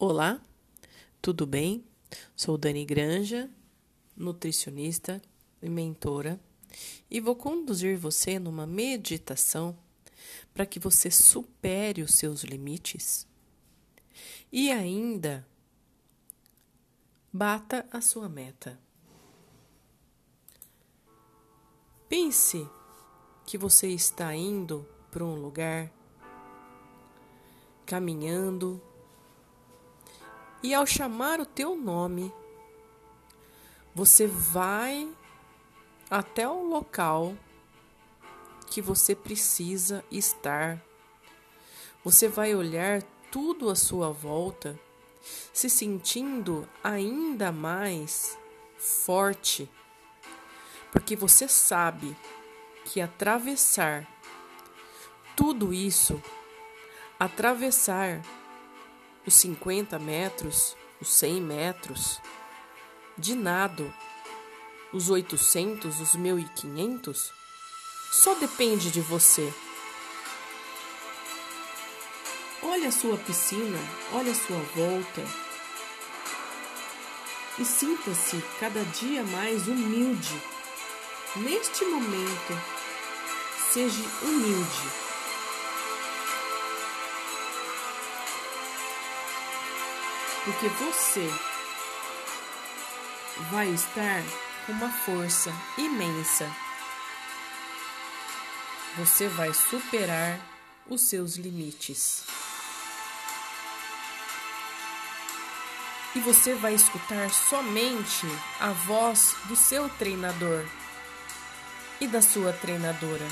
Olá, tudo bem? Sou Dani Granja, nutricionista e mentora, e vou conduzir você numa meditação para que você supere os seus limites e ainda bata a sua meta. Pense que você está indo para um lugar, caminhando, e ao chamar o teu nome, você vai até o local que você precisa estar. Você vai olhar tudo à sua volta, se sentindo ainda mais forte, porque você sabe que atravessar tudo isso, atravessar os 50 metros, os 100 metros, de nado, os 800, os 1500, só depende de você. Olha a sua piscina, olha a sua volta e sinta-se cada dia mais humilde. Neste momento, seja humilde. Porque você vai estar com uma força imensa. Você vai superar os seus limites. E você vai escutar somente a voz do seu treinador e da sua treinadora.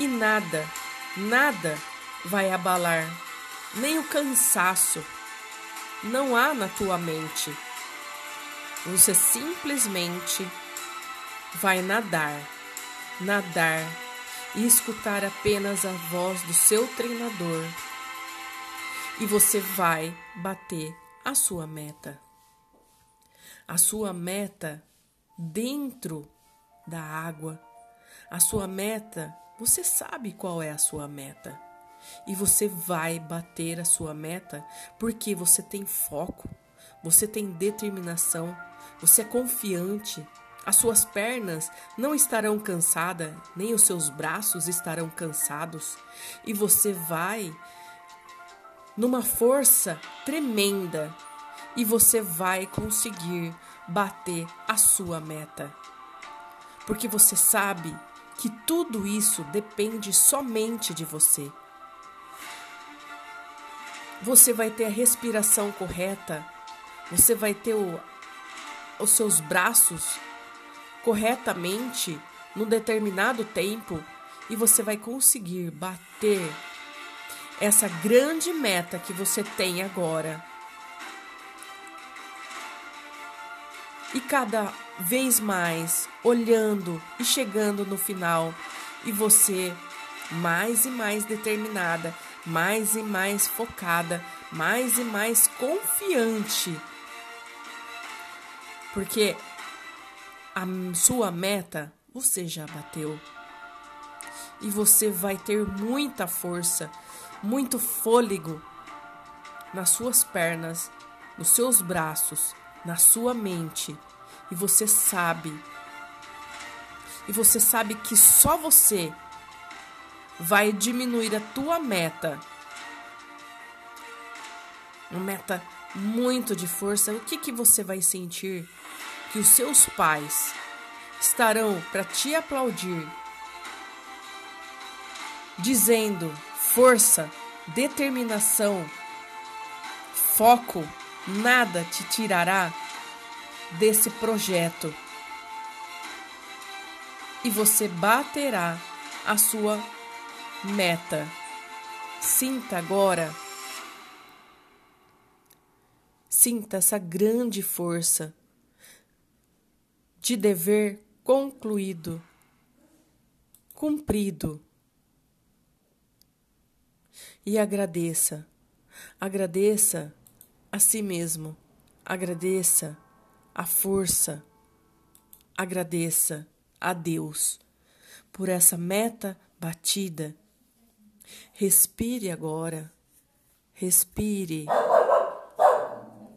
E nada, nada vai abalar, nem o cansaço, não há na tua mente. Você simplesmente vai nadar, nadar e escutar apenas a voz do seu treinador. E você vai bater a sua meta. A sua meta dentro da água. A sua meta, você sabe qual é a sua meta e você vai bater a sua meta porque você tem foco, você tem determinação, você é confiante. As suas pernas não estarão cansadas, nem os seus braços estarão cansados, e você vai numa força tremenda e você vai conseguir bater a sua meta. Porque você sabe que tudo isso depende somente de você você vai ter a respiração correta, você vai ter o, os seus braços corretamente num determinado tempo e você vai conseguir bater essa grande meta que você tem agora. E cada vez mais olhando e chegando no final, e você mais e mais determinada mais e mais focada, mais e mais confiante. Porque a sua meta você já bateu. E você vai ter muita força, muito fôlego nas suas pernas, nos seus braços, na sua mente. E você sabe. E você sabe que só você vai diminuir a tua meta. Uma meta muito de força. O que, que você vai sentir? Que os seus pais estarão para te aplaudir, dizendo força, determinação, foco, nada te tirará desse projeto. E você baterá a sua meta. Sinta agora. Sinta essa grande força de dever concluído, cumprido. E agradeça. Agradeça a si mesmo. Agradeça a força. Agradeça a Deus por essa meta batida Respire agora. Respire